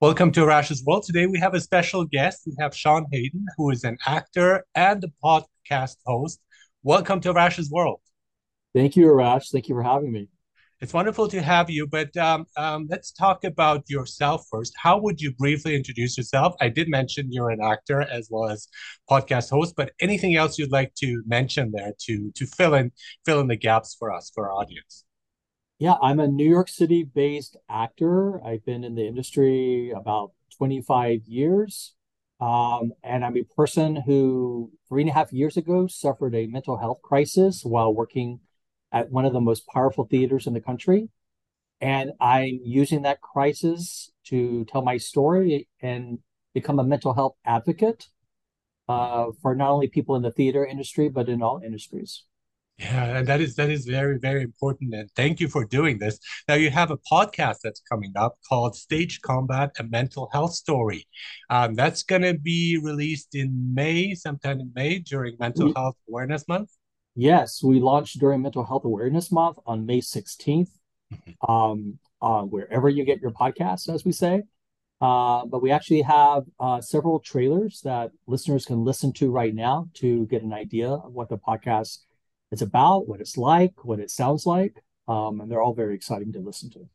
Welcome to Arash's World. Today we have a special guest. We have Sean Hayden, who is an actor and a podcast host. Welcome to Arash's World. Thank you, Arash. Thank you for having me. It's wonderful to have you, but um, um, let's talk about yourself first. How would you briefly introduce yourself? I did mention you're an actor as well as podcast host, but anything else you'd like to mention there to to fill in fill in the gaps for us for our audience? Yeah, I'm a New York City based actor. I've been in the industry about 25 years. Um, and I'm a person who three and a half years ago suffered a mental health crisis while working at one of the most powerful theaters in the country. And I'm using that crisis to tell my story and become a mental health advocate uh, for not only people in the theater industry, but in all industries. Yeah, and that is that is very very important. And thank you for doing this. Now you have a podcast that's coming up called Stage Combat: A Mental Health Story. Um, that's going to be released in May, sometime in May during Mental Health Awareness Month. Yes, we launched during Mental Health Awareness Month on May sixteenth. Mm-hmm. Um, uh, wherever you get your podcast, as we say. Uh, but we actually have uh, several trailers that listeners can listen to right now to get an idea of what the podcast it's about, what it's like, what it sounds like, um, and they're all very exciting to listen to.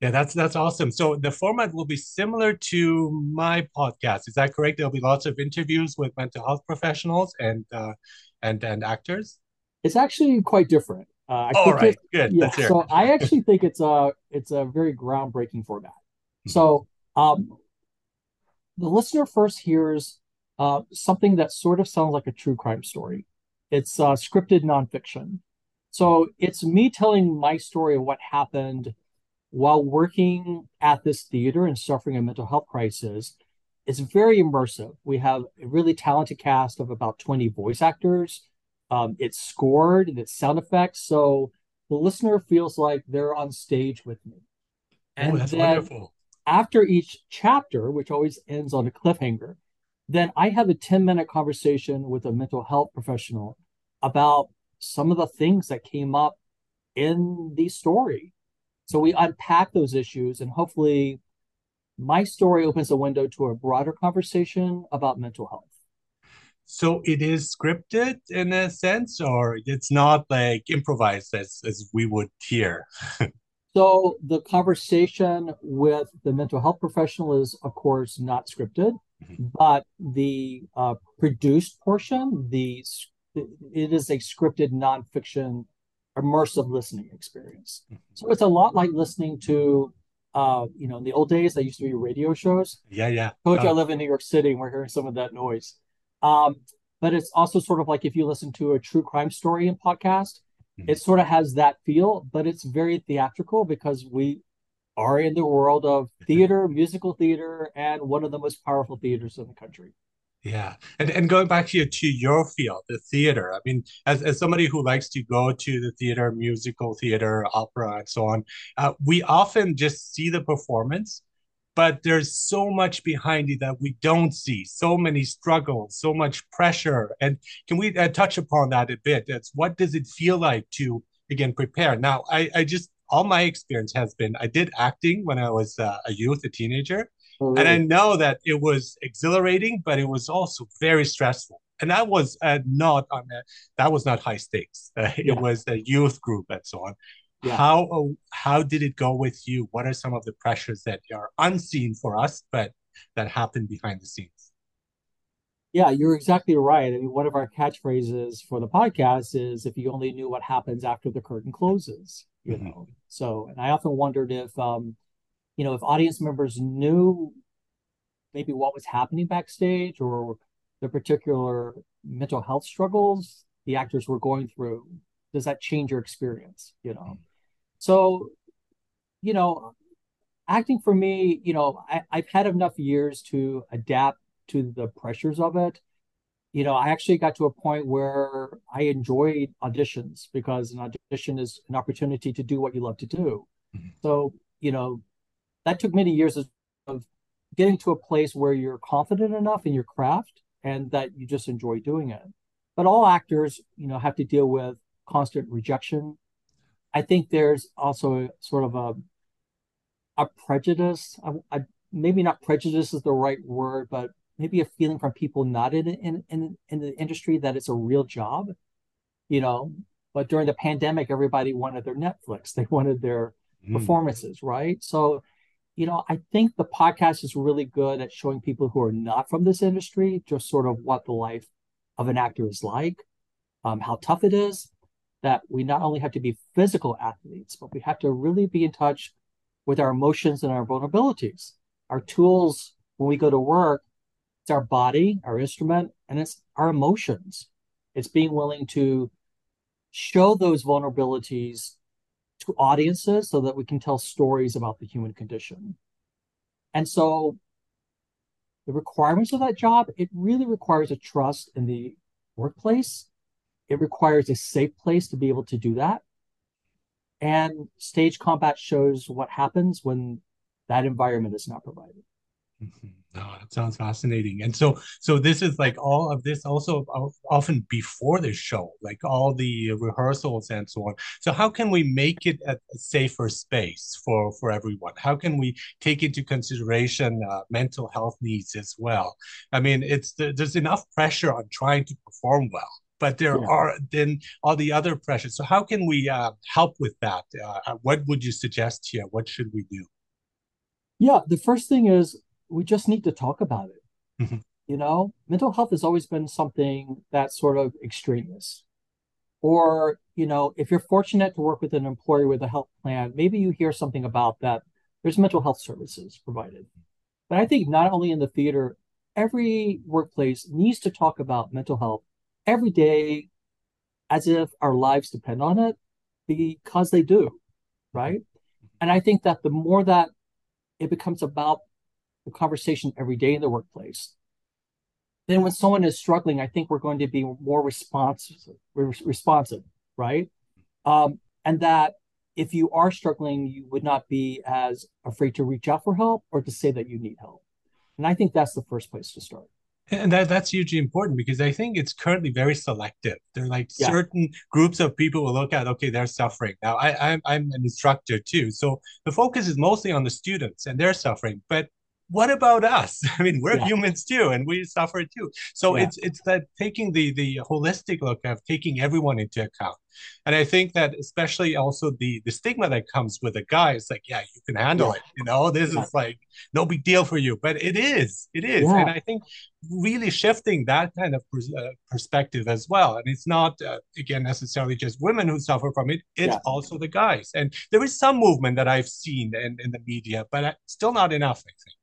Yeah, that's that's awesome. So the format will be similar to my podcast. Is that correct? There'll be lots of interviews with mental health professionals and uh, and and actors. It's actually quite different. Uh, I All right, good. Yeah, so I actually think it's a it's a very groundbreaking format. Mm-hmm. So um, the listener first hears uh, something that sort of sounds like a true crime story. It's uh, scripted nonfiction. So it's me telling my story of what happened while working at this theater and suffering a mental health crisis. It's very immersive. We have a really talented cast of about 20 voice actors. Um, it's scored and it's sound effects. So the listener feels like they're on stage with me. And oh, that's wonderful. After each chapter, which always ends on a cliffhanger, then I have a 10 minute conversation with a mental health professional about some of the things that came up in the story. So we unpack those issues and hopefully my story opens a window to a broader conversation about mental health. So it is scripted in a sense, or it's not like improvised as, as we would hear. so the conversation with the mental health professional is, of course, not scripted, mm-hmm. but the uh, produced portion, the it is a scripted nonfiction immersive listening experience. Mm-hmm. So it's a lot like listening to, uh, you know, in the old days, there used to be radio shows. Yeah, yeah. Coach, uh, I live in New York City, and we're hearing some of that noise. Um, but it's also sort of like if you listen to a true crime story in podcast, mm-hmm. it sort of has that feel, but it's very theatrical because we are in the world of theater, musical theater, and one of the most powerful theaters in the country. Yeah, and and going back here to your field, the theater. I mean, as as somebody who likes to go to the theater, musical theater, opera, and so on, uh, we often just see the performance, but there's so much behind it that we don't see. So many struggles, so much pressure, and can we uh, touch upon that a bit? It's what does it feel like to again prepare? Now, I I just all my experience has been I did acting when I was uh, a youth, a teenager Oh, and I know that it was exhilarating, but it was also very stressful. And that was uh, not on a, that was not high stakes. Uh, it was a youth group and so on. Yeah. How uh, how did it go with you? What are some of the pressures that are unseen for us, but that happen behind the scenes? Yeah, you're exactly right. I mean, one of our catchphrases for the podcast is "If you only knew what happens after the curtain closes," you mm-hmm. know. So, and I often wondered if um, you know, if audience members knew maybe what was happening backstage or the particular mental health struggles the actors were going through, does that change your experience? You know, so you know, acting for me, you know, I, I've had enough years to adapt to the pressures of it. You know, I actually got to a point where I enjoyed auditions because an audition is an opportunity to do what you love to do. Mm-hmm. So, you know, that took many years of, of getting to a place where you're confident enough in your craft and that you just enjoy doing it. But all actors, you know, have to deal with constant rejection. I think there's also a, sort of a a prejudice. I, I maybe not prejudice is the right word, but maybe a feeling from people not in in in, in the industry that it's a real job, you know. But during the pandemic, everybody wanted their Netflix, they wanted their mm. performances, right? So, you know, I think the podcast is really good at showing people who are not from this industry just sort of what the life of an actor is like, um, how tough it is. That we not only have to be physical athletes, but we have to really be in touch with our emotions and our vulnerabilities. Our tools when we go to work it's our body, our instrument, and it's our emotions. It's being willing to show those vulnerabilities to audiences so that we can tell stories about the human condition. And so the requirements of that job, it really requires a trust in the workplace. It requires a safe place to be able to do that. And stage combat shows what happens when that environment is not provided. Mm-hmm. Oh, that sounds fascinating. And so, so this is like all of this also often before the show, like all the rehearsals and so on. So, how can we make it a, safer space for for everyone? How can we take into consideration uh, mental health needs as well? I mean, it's there's enough pressure on trying to perform well, but there yeah. are then all the other pressures. So, how can we uh, help with that? Uh, what would you suggest here? What should we do? Yeah, the first thing is we just need to talk about it. Mm-hmm. You know, mental health has always been something that's sort of extremist. Or, you know, if you're fortunate to work with an employer with a health plan, maybe you hear something about that. There's mental health services provided. But I think not only in the theater, every workplace needs to talk about mental health every day as if our lives depend on it because they do, right? And I think that the more that it becomes about the conversation every day in the workplace. Then when someone is struggling, I think we're going to be more responsive, responsive, right? Um, and that if you are struggling, you would not be as afraid to reach out for help or to say that you need help. And I think that's the first place to start. And that, that's hugely important because I think it's currently very selective. There are like yeah. certain groups of people will look at, okay, they're suffering. Now, I, I'm, I'm an instructor too. So the focus is mostly on the students and they're suffering. But what about us? I mean, we're yeah. humans too, and we suffer too. So yeah. it's it's that taking the the holistic look of taking everyone into account. And I think that especially also the the stigma that comes with a guy is like, yeah, you can handle yeah. it. You know, this is like no big deal for you, but it is, it is. And I think really shifting that kind of pers- uh, perspective as well. And it's not uh, again necessarily just women who suffer from it; it's also the guys. And there is some movement that I've seen in in the media, but uh, still not enough. I think.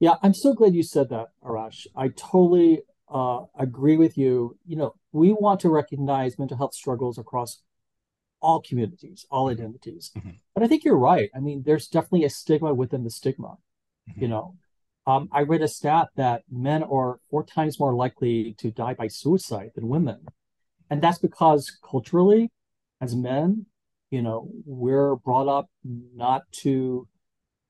Yeah, I'm so glad you said that, Arash. I totally uh, agree with you. You know, we want to recognize mental health struggles across all communities, all mm-hmm. identities. Mm-hmm. But I think you're right. I mean, there's definitely a stigma within the stigma. Mm-hmm. You know, um, I read a stat that men are four times more likely to die by suicide than women. And that's because culturally, as men, you know, we're brought up not to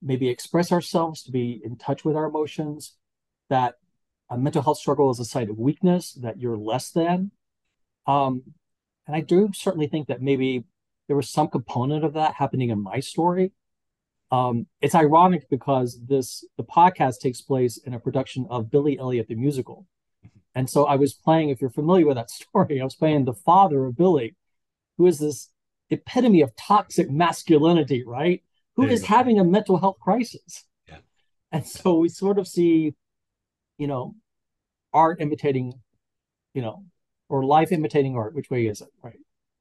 maybe express ourselves, to be in touch with our emotions, that a mental health struggle is a sign of weakness, that you're less than. Um, and I do certainly think that maybe there was some component of that happening in my story. Um, it's ironic because this the podcast takes place in a production of Billy Elliot the musical. And so I was playing, if you're familiar with that story, I was playing the father of Billy, who is this epitome of toxic masculinity, right? Who is having a mental health crisis. Yeah. And so we sort of see, you know, art imitating, you know, or life imitating art. Which way is it? Right.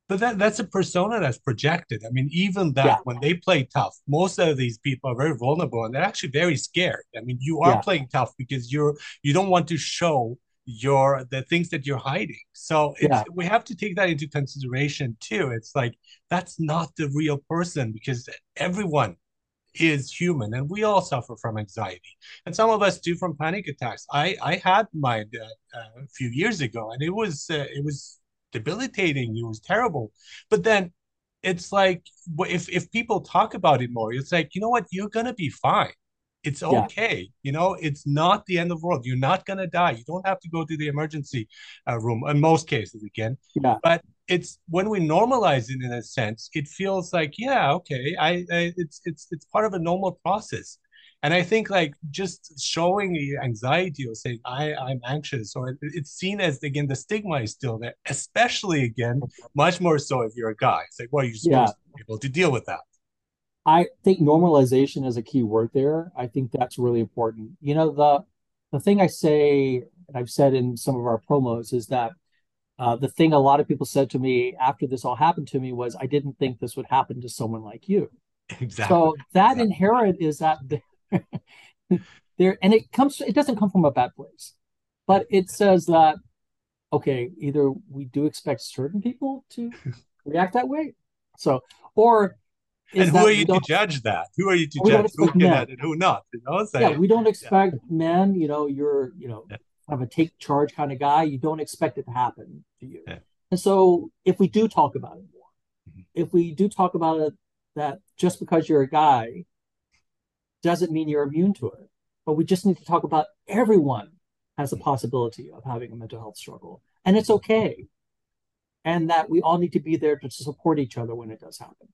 But that, that's a persona that's projected. I mean, even that yeah. when they play tough, most of these people are very vulnerable and they're actually very scared. I mean, you are yeah. playing tough because you're you don't want to show your the things that you're hiding. So yeah. we have to take that into consideration too. It's like that's not the real person because everyone is human and we all suffer from anxiety. And some of us do from panic attacks. I i had mine uh, uh, a few years ago and it was uh, it was debilitating. It was terrible. But then it's like if if people talk about it more it's like you know what? You're gonna be fine it's okay. Yeah. You know, it's not the end of the world. You're not going to die. You don't have to go to the emergency uh, room in most cases again. Yeah. But it's when we normalize it in a sense, it feels like, yeah, okay, I, I it's it's it's part of a normal process. And I think like just showing anxiety or saying I I'm anxious or it, it's seen as again the stigma is still there, especially again much more so if you're a guy. It's like well you're supposed yeah. to be able to deal with that. I think normalization is a key word there. I think that's really important. You know the the thing I say and I've said in some of our promos is that uh, the thing a lot of people said to me after this all happened to me was, I didn't think this would happen to someone like you. Exactly. So that exactly. inherent is that there, and it comes, it doesn't come from a bad place, but it says that, okay, either we do expect certain people to react that way. So, or and who are you to judge that? Who are you to judge who can and who not? You know, so, yeah, we don't expect yeah. men. You know, you're you know yeah of a take charge kind of guy, you don't expect it to happen to you. Yeah. And so if we do talk about it more, mm-hmm. if we do talk about it, that just because you're a guy doesn't mean you're immune to it. But we just need to talk about everyone has a mm-hmm. possibility of having a mental health struggle. And it's okay. And that we all need to be there to support each other when it does happen.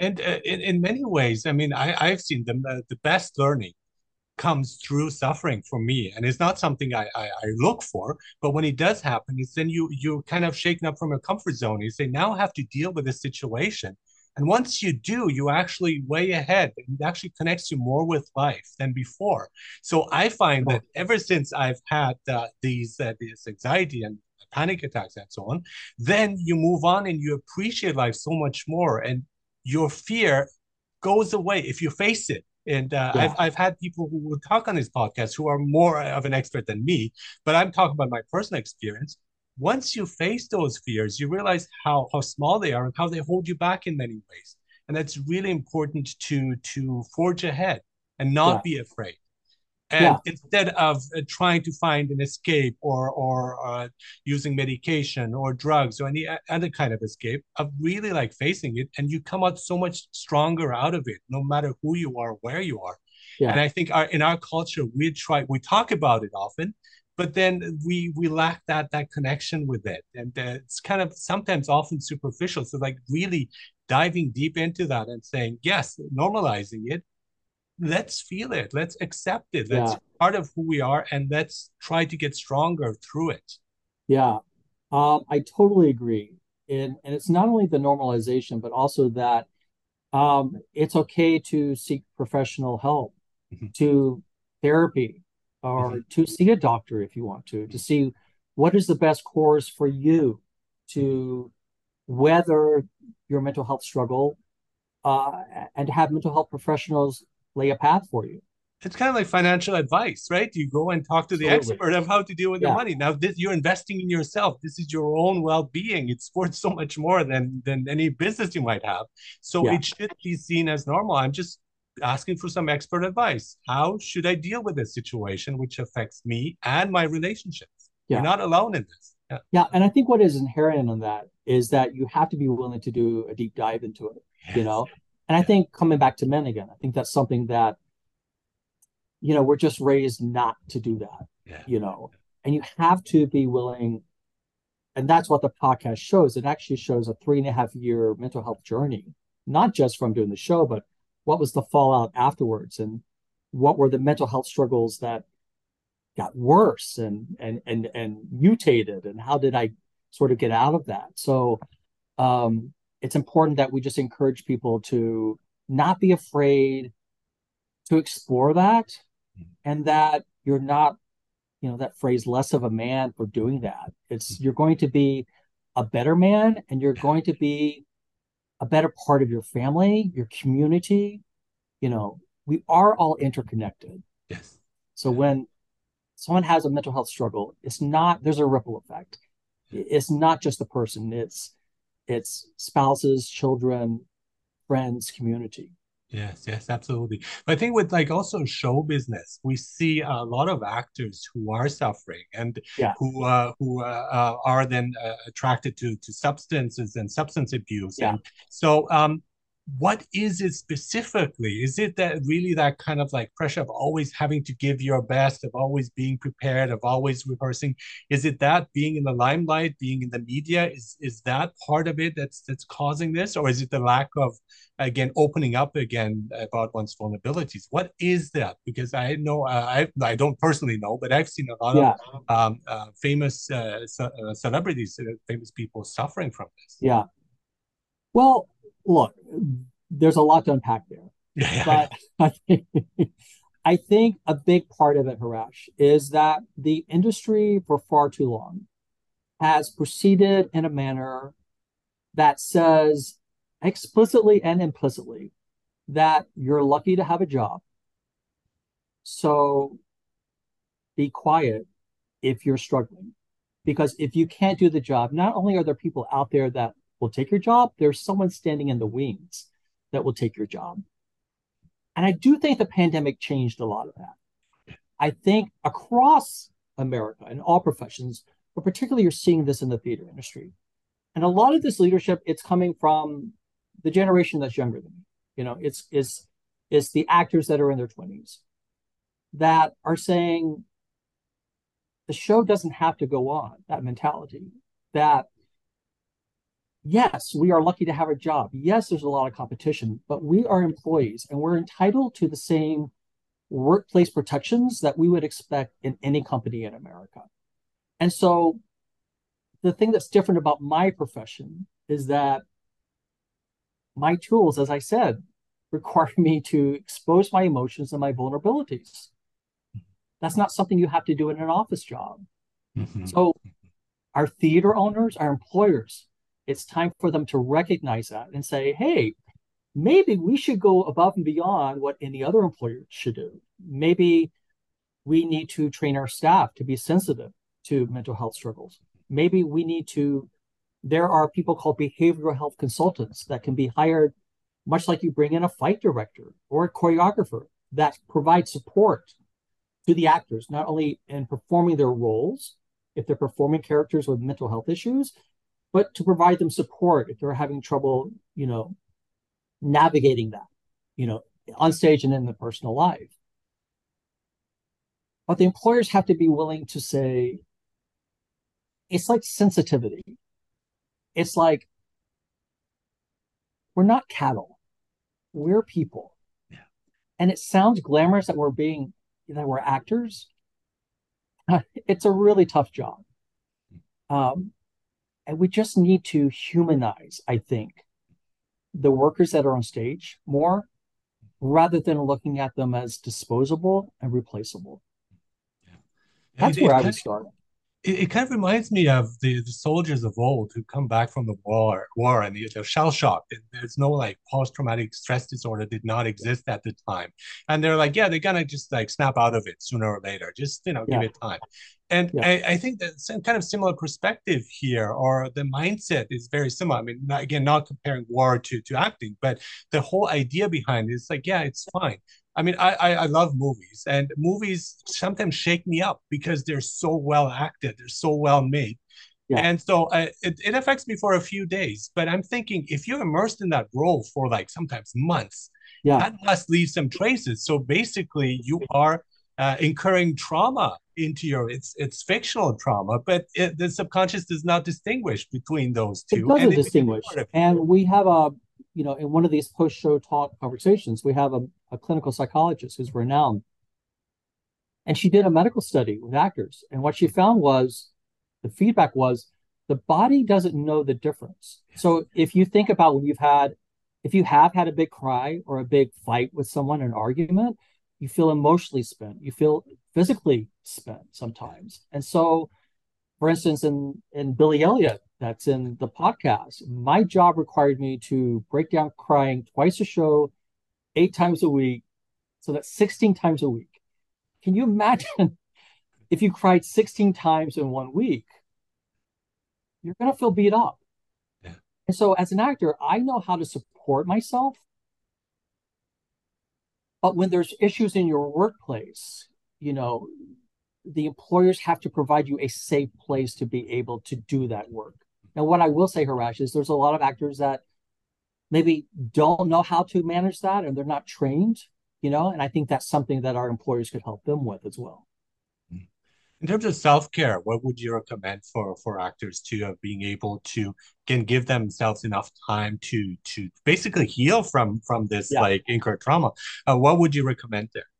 And uh, in, in many ways, I mean, I, I've seen the, uh, the best learning comes through suffering for me. And it's not something I, I, I look for but when it does happen it's then you you're kind of shaken up from your comfort zone. You say now I have to deal with this situation. And once you do you actually way ahead. It actually connects you more with life than before. So i find that ever since i've had uh, these uh, this anxiety and panic attacks and so on then you move on and you appreciate life so much more. And your fear goes away if you face it and uh, yeah. I've, I've had people who will talk on this podcast who are more of an expert than me, but I'm talking about my personal experience. Once you face those fears, you realize how, how small they are and how they hold you back in many ways. And that's really important to to forge ahead and not yeah. be afraid and yeah. instead of uh, trying to find an escape or or uh, using medication or drugs or any other kind of escape of really like facing it and you come out so much stronger out of it no matter who you are where you are yeah. and i think our in our culture we try we talk about it often but then we we lack that that connection with it and uh, it's kind of sometimes often superficial so like really diving deep into that and saying yes normalizing it let's feel it. Let's accept it. That's yeah. part of who we are and let's try to get stronger through it. Yeah. Um, i totally agree. And and it's not only the normalization but also that um, it's okay to seek professional help mm-hmm. to therapy or mm-hmm. to see a doctor if you want to to see what is the best course for you to weather your mental health struggle uh, and to have mental health professionals lay a path for you. It's kind of like financial advice, right? You go and talk to the Absolutely. expert of how to deal with yeah. your money. Now, this, you're investing in yourself. This is your own well-being. It's worth so much more than than any business you might have. So yeah. it should be seen as normal. I'm just asking for some expert advice. How should I deal with this situation, which affects me and my relationships? Yeah. You're not alone in this. Yeah. yeah, and I think what is inherent in that is that you have to be willing to do a deep dive into it. Yes. You know, and I think coming back to men again, I think that's something that, you know, we're just raised not to do that, yeah. you know, and you have to be willing. And that's what the podcast shows. It actually shows a three and a half year mental health journey, not just from doing the show, but what was the fallout afterwards and what were the mental health struggles that got worse and and and and mutated and how did I sort of get out of that? So um it's important that we just encourage people to not be afraid to explore that mm-hmm. and that you're not you know that phrase less of a man for doing that. It's mm-hmm. you're going to be a better man and you're going to be a better part of your family your community. You know we are all interconnected. Yes. So when someone has a mental health struggle it's not there's a ripple effect. It's not just the person it's it's spouses, children, friends, community. Yes, yes, absolutely. But I think with like also show business, we see a lot of actors who are suffering and yeah. who uh, who uh, uh, are then uh, attracted to to substances and substance abuse. Yeah. And so um, what is it specifically? Is it that really that kind of like pressure of always having to give your best, of always being prepared, of always rehearsing? Is it that being in the limelight, being in the media? Is is that part of it that's that's causing this, or is it the lack of again opening up again about one's vulnerabilities? What is that? Because I know uh, I I don't personally know, but I've seen a lot yeah. of um, uh, famous uh, ce- uh, celebrities, uh, famous people suffering from this. Yeah. Well, look, there's a lot to unpack there. Yeah. But I think, I think a big part of it, Arash, is that the industry for far too long has proceeded in a manner that says explicitly and implicitly that you're lucky to have a job. So be quiet if you're struggling. Because if you can't do the job, not only are there people out there that will take your job, there's someone standing in the wings that will take your job. And I do think the pandemic changed a lot of that. I think across America in all professions, but particularly you're seeing this in the theater industry. And a lot of this leadership, it's coming from the generation that's younger than me. You know, it's it's it's the actors that are in their 20s that are saying the show doesn't have to go on, that mentality. That yes, we are lucky to have a job. Yes, there's a lot of competition, but we are employees and we're entitled to the same workplace protections that we would expect in any company in America. And so the thing that's different about my profession is that my tools, as I said, require me to expose my emotions and my vulnerabilities. That's not something you have to do in an office job. Mm-hmm. So, our theater owners, our employers, it's time for them to recognize that and say, hey, maybe we should go above and beyond what any other employer should do. Maybe we need to train our staff to be sensitive to mental health struggles. Maybe we need to, there are people called behavioral health consultants that can be hired, much like you bring in a fight director or a choreographer that provide support to the actors, not only in performing their roles, if they're performing characters with mental health issues, but to provide them support if they're having trouble, you know, navigating that, you know, on stage and in the personal life. But the employers have to be willing to say, it's like sensitivity. It's like we're not cattle, we're people. Yeah. And it sounds glamorous that we're being that we're actors. It's a really tough job. Um, and we just need to humanize, I think, the workers that are on stage more rather than looking at them as disposable and replaceable. Yeah. That's it, where it I would start it, it, kind of reminds me of the, the soldiers of old who come back from the war war and they're shell shocked and there's no like post-traumatic stress disorder did not exist at the time. And they're like yeah they're gonna just like snap out of it sooner or later. Just you know yeah. give it time. And yeah. I, I, think that some kind of similar perspective here or the mindset is very similar. I mean not, again not comparing war to to acting but the whole idea behind it is like yeah it's fine I mean, I, I, I love movies, and movies sometimes shake me up because they're so well acted, they're so well made. Yeah. And so uh, it, it affects me for a few days. But I'm thinking if you're immersed in that role for like sometimes months, yeah. that must leave some traces. So basically, you are uh, incurring trauma into your it's it's fictional trauma, but it, the subconscious does not distinguish between those two. It doesn't distinguish. And we have a you know, in one of these post-show talk conversations, we have a, a clinical psychologist who's renowned. And she did a medical study with actors. And what she found was the feedback was the body doesn't know the difference. So if you think about when you've had, if you have had a big cry or a big fight with someone, an argument, you feel emotionally spent, you feel physically spent sometimes. And so, for instance, in in Billy Elliot, that's in the podcast. My job required me to break down crying twice a show, eight times a week. So that's 16 times a week. Can you imagine if you cried 16 times in one week? You're going to feel beat up. Yeah. And so, as an actor, I know how to support myself. But when there's issues in your workplace, you know, the employers have to provide you a safe place to be able to do that work. Now, what I will say, Arash, is there's a lot of actors that maybe don't know how to manage that and they're not trained, you know, and I think that's something that our employers could help them with as well. In terms of self-care, what would you recommend for for actors to being able to can give themselves enough time to to basically heal from from this yeah. like incurred trauma? Uh, what would you recommend there?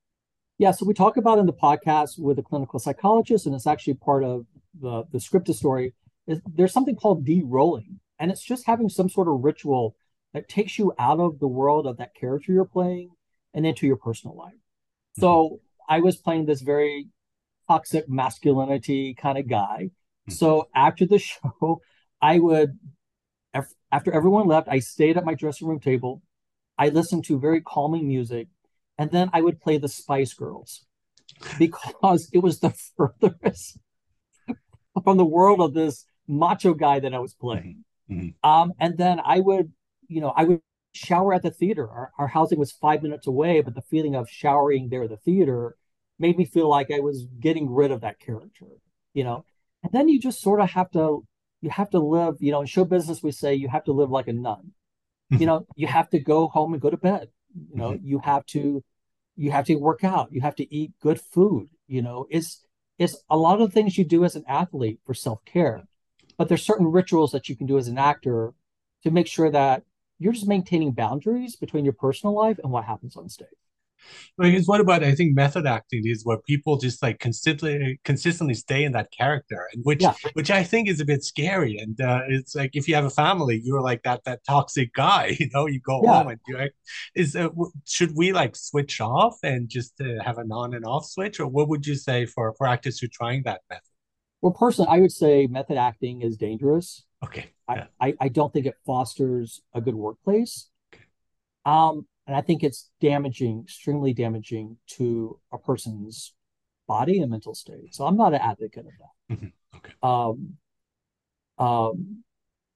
Yeah, so we talk about in the podcast with a clinical psychologist, and it's actually part of the the scripted story. Is there's something called de-rolling, and it's just having some sort of ritual that takes you out of the world of that character you're playing and into your personal life. Mm-hmm. So I was playing this very toxic masculinity kind of guy. Mm-hmm. So after the show, I would, after everyone left, I stayed at my dressing room table. I listened to very calming music, and then I would play the Spice Girls because it was the furthest from the world of this macho guy that I was playing. Mm-hmm. mm-hmm. Um, and then I would you know, I would shower at the theater. Our, our housing was five minutes away, but the feeling of showering there at the theater made me feel like I was getting rid of that character, you know. And then you just sort of have to you have to live, you know, in show business we say you have to live like a nun. you know, you have to go home and go to bed. You know, mm-hmm. you have to you have to work out, you have to eat good food, you know. It's it's a lot of things you do as an athlete for self-care. But there's certain rituals that you can do as an actor to make sure that you're just maintaining boundaries between your personal life and what happens on stage. Because what about I think method acting is where people just like consistently consistently stay in that character, and which yeah. which I think is a bit scary. And uh, it's like if you have a family, you're like that that toxic guy. You know, you go yeah. home and you is uh, should we like switch off and just uh, have an on and off switch, or what would you say for for actors who are trying that method? Well, personally, I would say method acting is dangerous. Okay. Yeah. I, I don't think it fosters a good workplace. Okay. Um, and I think it's damaging, extremely damaging to a person's body and mental state. So I'm not an advocate of that. Mm-hmm. Okay. Um, um,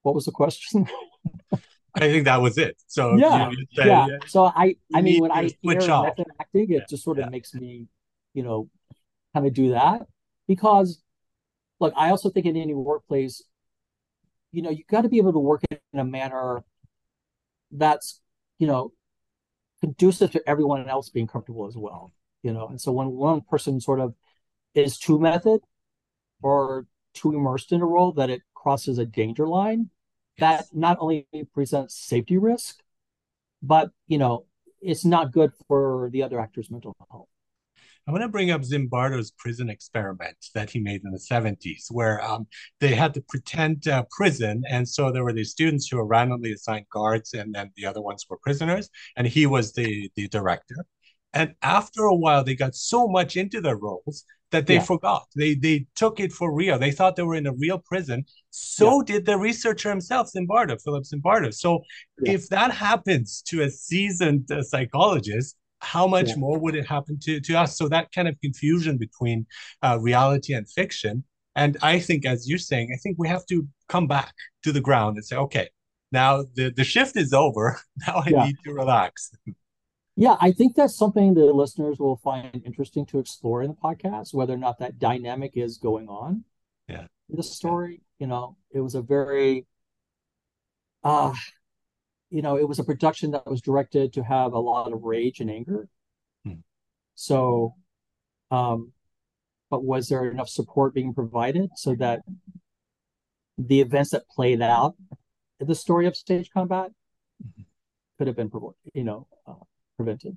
what was the question? I think that was it. So yeah, say, yeah. So I, I mean, when I hear method acting, it yeah. just sort of yeah. makes me, you know, kind of do that because, look, I also think in any workplace, you know, you got to be able to work in a manner that's, you know, conducive to everyone else being comfortable as well. You know, and so when one person sort of is too method or too immersed in a role that it crosses a danger line, that not only presents safety risk, but you know, it's not good for the other actor's mental health. I want to bring up Zimbardo's prison experiment that he made in the 70s, where um, they had to pretend uh, prison. And so there were these students who were randomly assigned guards, and then the other ones were prisoners. And he was the, the director. And after a while, they got so much into their roles that they yeah. forgot. They they took it for real. They thought they were in a real prison. So yeah. did the researcher himself, Zimbardo, Philip Zimbardo. So yeah. if that happens to a seasoned uh, psychologist, how much yeah. more would it happen to, to us? So that kind of confusion between uh, reality and fiction. And I think, as you're saying, I think we have to come back to the ground and say, okay, now the, the shift is over. Now I yeah. need to relax. Yeah, I think that's something the listeners will find interesting to explore in the podcast, whether or not that dynamic is going on. Yeah. The story, yeah. you know, it was a very uh you know, it was a production that was directed to have a lot of rage and anger. Hmm. So, um, but was there enough support being provided so that the events that played out in the story of stage combat mm-hmm. could have been, you know, uh, prevented?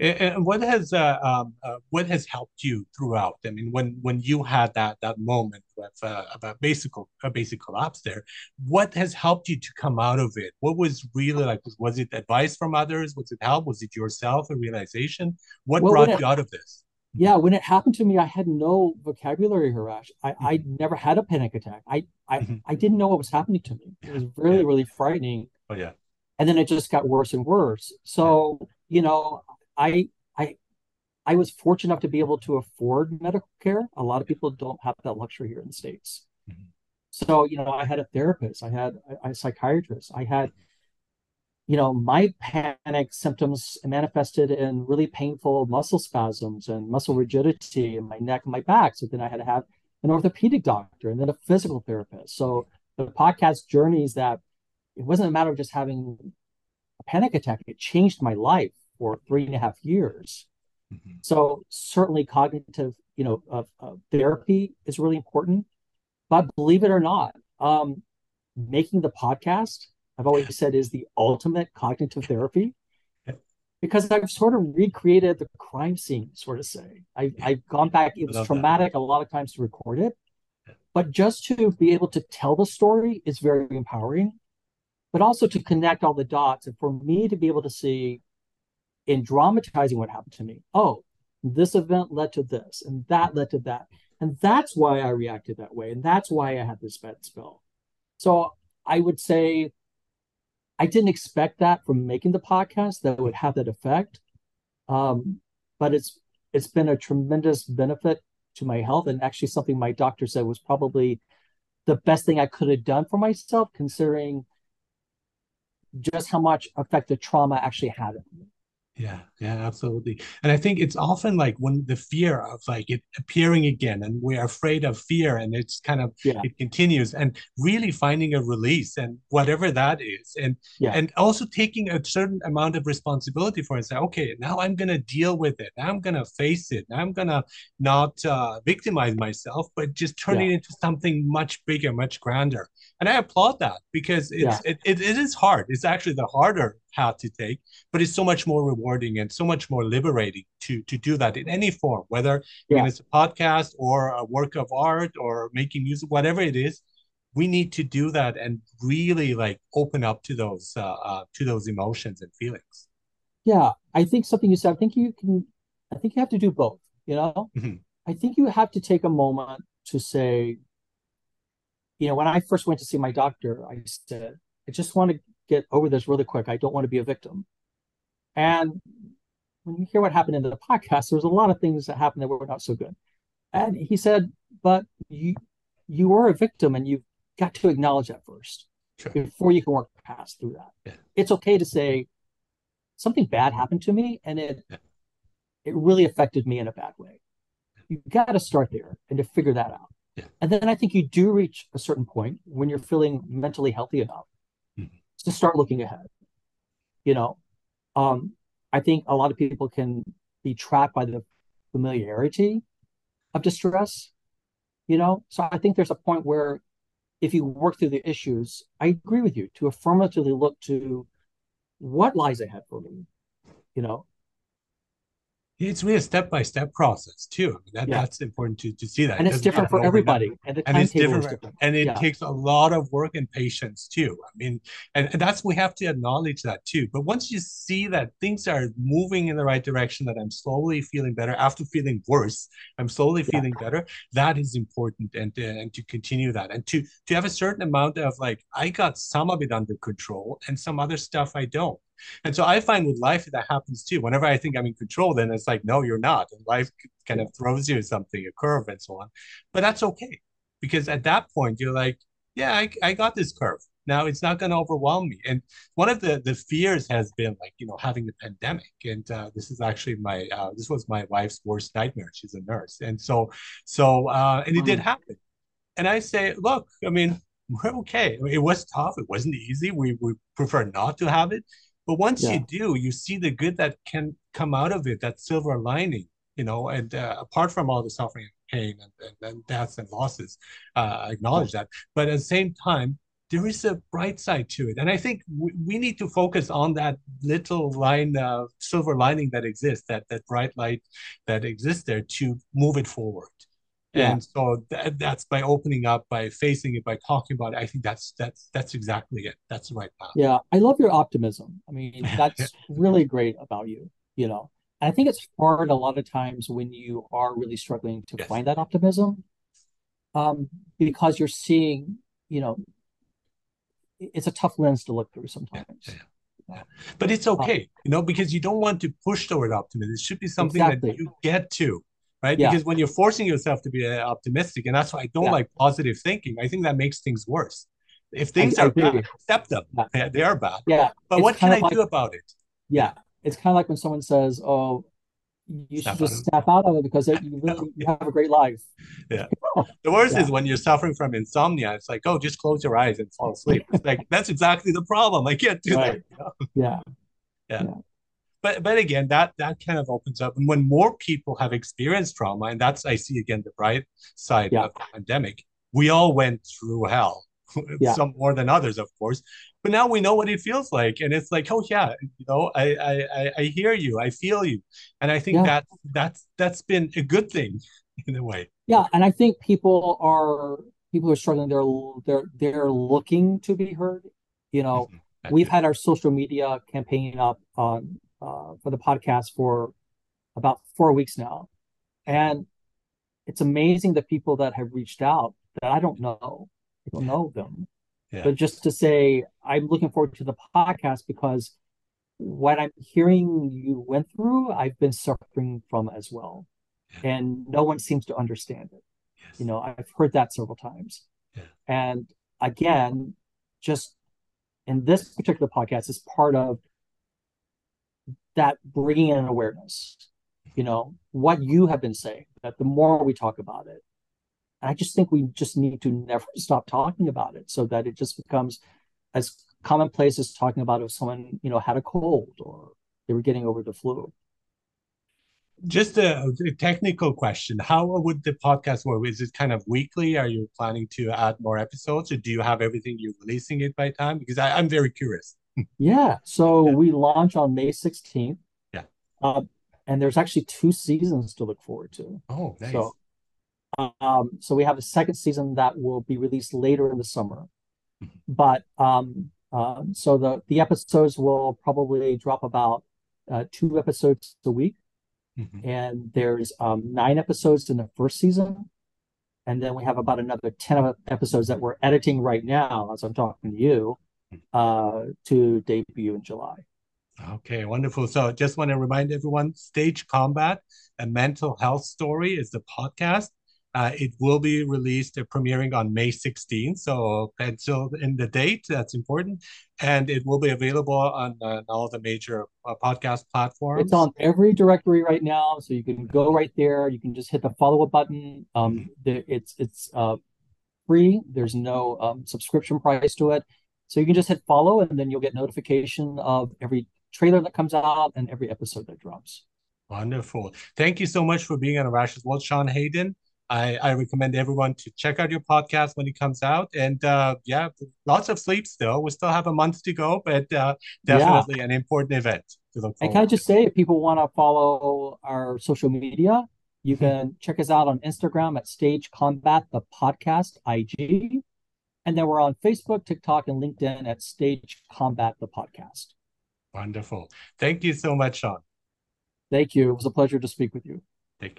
And what has uh, um, uh, what has helped you throughout? I mean, when when you had that that moment with uh, a basic a basic collapse there, what has helped you to come out of it? What was really like? Was it advice from others? Was it help? Was it yourself a realization? What well, brought it, you out of this? Yeah, when it happened to me, I had no vocabulary, Arash. I mm-hmm. I never had a panic attack. I I mm-hmm. I didn't know what was happening to me. It was really yeah. really frightening. Oh yeah. And then it just got worse and worse. So you know, I I I was fortunate enough to be able to afford medical care. A lot of people don't have that luxury here in the states. Mm-hmm. So you know, I had a therapist, I had a, a psychiatrist, I had you know my panic symptoms manifested in really painful muscle spasms and muscle rigidity in my neck and my back. So then I had to have an orthopedic doctor and then a physical therapist. So the podcast journeys that it wasn't a matter of just having a panic attack. It changed my life for three and a half years. Mm-hmm. So certainly cognitive, you know, uh, uh, therapy is really important. But believe it or not, um, making the podcast, I've always said, is the ultimate cognitive therapy because I've sort of recreated the crime scene, sort of say. I, I've gone back. It was traumatic that. a lot of times to record it, but just to be able to tell the story is very empowering. But also to connect all the dots, and for me to be able to see, in dramatizing what happened to me, oh, this event led to this, and that led to that, and that's why I reacted that way, and that's why I had this bed spell. So I would say I didn't expect that from making the podcast that would have that effect. Um, but it's it's been a tremendous benefit to my health and actually something my doctor said was probably the best thing I could have done for myself considering just how much effect the trauma actually had on me. Yeah, yeah, absolutely. And I think it's often like when the fear of like it appearing again, and we're afraid of fear, and it's kind of yeah. it continues, and really finding a release and whatever that is, and yeah. and also taking a certain amount of responsibility for it. Say, okay, now I'm gonna deal with it. Now I'm gonna face it. Now I'm gonna not uh, victimize myself, but just turn yeah. it into something much bigger, much grander. And I applaud that because it's it, it, it is hard. It's actually the harder path to take, but it's so much more rewarding and so much more liberating to to do that in any form, whether yeah. it's a podcast or a work of art or making music, whatever it is. We need to do that and really like open up to those uh, uh, to those emotions and feelings. Yeah, I think something you said. I think you can. I think you have to do both. You know, mm-hmm. I think you have to take a moment to say, you know, when I first went to see my doctor, I said, I just want to get over this really quick. I don't want to be a victim. And when you hear what happened in the podcast, there was a lot of things that happened that were not so good. And he said, but you you were a victim and you've got to acknowledge that first sure. before you can work past through that. Yeah. It's okay to say something bad happened to me and it yeah. it really affected me in a bad way. You've got to start there and to figure that out. Yeah. And then I think you do reach a certain point when you're feeling mentally healthy enough to start looking ahead. You know, um, I think a lot of people can be trapped by the familiarity of distress. You know, so I think there's a point where if you work through the issues, I agree with you to affirmatively look to what lies ahead for me. You know, it's really a step by step process too. I mean, that, yeah. That's important to, to see that. And it's different for everybody. And, and it's different, different, And it yeah. takes a lot of work and patience too. I mean, and, and that's we have to acknowledge that too. But once you see that things are moving in the right direction, that I'm slowly feeling better after feeling worse, I'm slowly yeah. feeling better. That is important, and uh, and to continue that, and to to have a certain amount of like I got some of it under control, and some other stuff I don't. And so I find with life that happens too. Whenever I think I'm in control, then it's like, no, you're not. And life kind of throws you something, a curve and so on. But that's okay. Because at that point, you're like, yeah, I, I got this curve. Now it's not going to overwhelm me. And one of the the fears has been like, you know, having the pandemic. And uh, this is actually my uh, this was my wife's worst nightmare. She's a nurse, and so so uh, and it did happen. And I say, look, I mean, we're okay. It was tough. It wasn't easy. We we prefer not to have it, but once yeah. you do, you see the good that can come out of it, that silver lining, you know, and uh, apart from all the suffering and pain and, and, and deaths and losses, uh, I acknowledge that. But at the same time, there is a bright side to it. And I think we, we need to focus on that little line, of silver lining that exists, that, that bright light that exists there to move it forward. Yeah. And so that, that's by opening up, by facing it, by talking about it. I think that's that's that's exactly it. That's the right path. Yeah, I love your optimism. I mean, that's really great about you. You know, and I think it's hard a lot of times when you are really struggling to yes. find that optimism, um, because you're seeing, you know, it's a tough lens to look through sometimes. Yeah. Yeah. But it's okay, um, you know, because you don't want to push toward optimism. It should be something exactly. that you get to right? Yeah. Because when you're forcing yourself to be uh, optimistic, and that's why I don't yeah. like positive thinking. I think that makes things worse. If things I, are I bad, accept them. Yeah. They are bad. Yeah. But what can I like, do about it? Yeah. It's kind of like when someone says, "Oh, you snap should just snap out of it because it, you really you have a great life. Yeah. The worst is when you're suffering from insomnia. It's like, oh, just close your eyes and fall asleep. It's like that's exactly the problem. I can't do right. that. yeah. yeah. Yeah. But but again, that that kind of opens up. And when more people have experienced trauma, and that's I see again the bright side yeah. of the pandemic, we all went through hell. Some more than others, of course but now we know what it feels like and it's like oh yeah you know i i i hear you i feel you and i think yeah. that that's that's been a good thing in a way yeah and i think people are people are struggling they're they're they're looking to be heard you know mm-hmm. we've had our social media campaign up on uh, for the podcast for about four weeks now and it's amazing the people that have reached out that i don't know i don't know them yeah. But just to say, I'm looking forward to the podcast because what I'm hearing you went through, I've been suffering from as well. Yeah. And no one seems to understand it. Yes. You know, I've heard that several times. Yeah. And again, just in this particular podcast is part of that bringing in awareness. You know, what you have been saying, that the more we talk about it, I just think we just need to never stop talking about it so that it just becomes as commonplace as talking about if someone, you know, had a cold or they were getting over the flu. Just a, a technical question. How would the podcast work? Is it kind of weekly? Are you planning to add more episodes or do you have everything you're releasing it by time? Because I, am very curious. Yeah. So yeah. we launch on May 16th. Yeah. Uh, and there's actually two seasons to look forward to. Oh, nice. So um, so we have a second season that will be released later in the summer. Mm-hmm. But um, um, so the the episodes will probably drop about uh, two episodes a week, mm-hmm. and there's um, nine episodes in the first season, and then we have about another ten episodes that we're editing right now as I'm talking to you. Uh, to debut in July. Okay, wonderful. So just want to remind everyone, Stage Combat, a mental health story is the podcast. Uh, it will be released, uh, premiering on May 16th. So pencil in the date. That's important. And it will be available on, uh, all the major uh, podcast platforms. It's on every directory right now. So you can go right there. You can just hit the follow up button. Um, mm-hmm. the, it's it's uh, free. There's no um, subscription price to it. So you can just hit follow and then you'll get notification of every trailer that comes out and every episode that drops. Wonderful. Thank you so much for being on Arash's World, Sean Hayden. I, I recommend everyone to check out your podcast when it comes out. And uh, yeah, lots of sleep still. We still have a month to go, but uh, definitely yeah. an important event to look And can I just say, if people want to follow our social media, you mm-hmm. can check us out on Instagram at Stage Combat the Podcast IG. And then we're on Facebook, TikTok, and LinkedIn at Stage Combat the Podcast. Wonderful. Thank you so much, Sean. Thank you. It was a pleasure to speak with you. Take care.